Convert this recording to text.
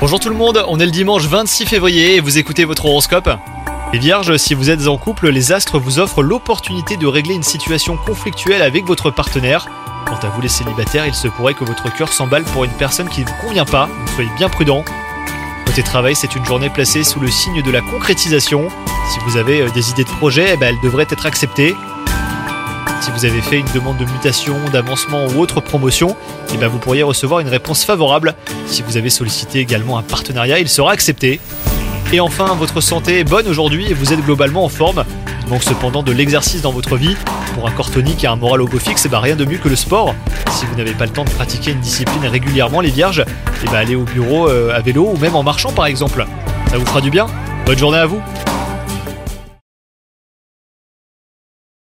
Bonjour tout le monde, on est le dimanche 26 février et vous écoutez votre horoscope. Les vierges, si vous êtes en couple, les astres vous offrent l'opportunité de régler une situation conflictuelle avec votre partenaire. Quant à vous les célibataires, il se pourrait que votre cœur s'emballe pour une personne qui ne vous convient pas, soyez bien prudent. Côté travail, c'est une journée placée sous le signe de la concrétisation. Si vous avez euh, des idées de projet, eh ben, elles devraient être acceptées. Si vous avez fait une demande de mutation, d'avancement ou autre promotion, eh ben, vous pourriez recevoir une réponse favorable. Si vous avez sollicité également un partenariat, il sera accepté. Et enfin, votre santé est bonne aujourd'hui et vous êtes globalement en forme. Il manque cependant de l'exercice dans votre vie. Pour un corps tonique et un moral au beau fixe, rien de mieux que le sport. Si vous n'avez pas le temps de pratiquer une discipline régulièrement, les vierges, eh ben, allez au bureau euh, à vélo ou même en marchant par exemple. Ça vous fera du bien Bonne journée à vous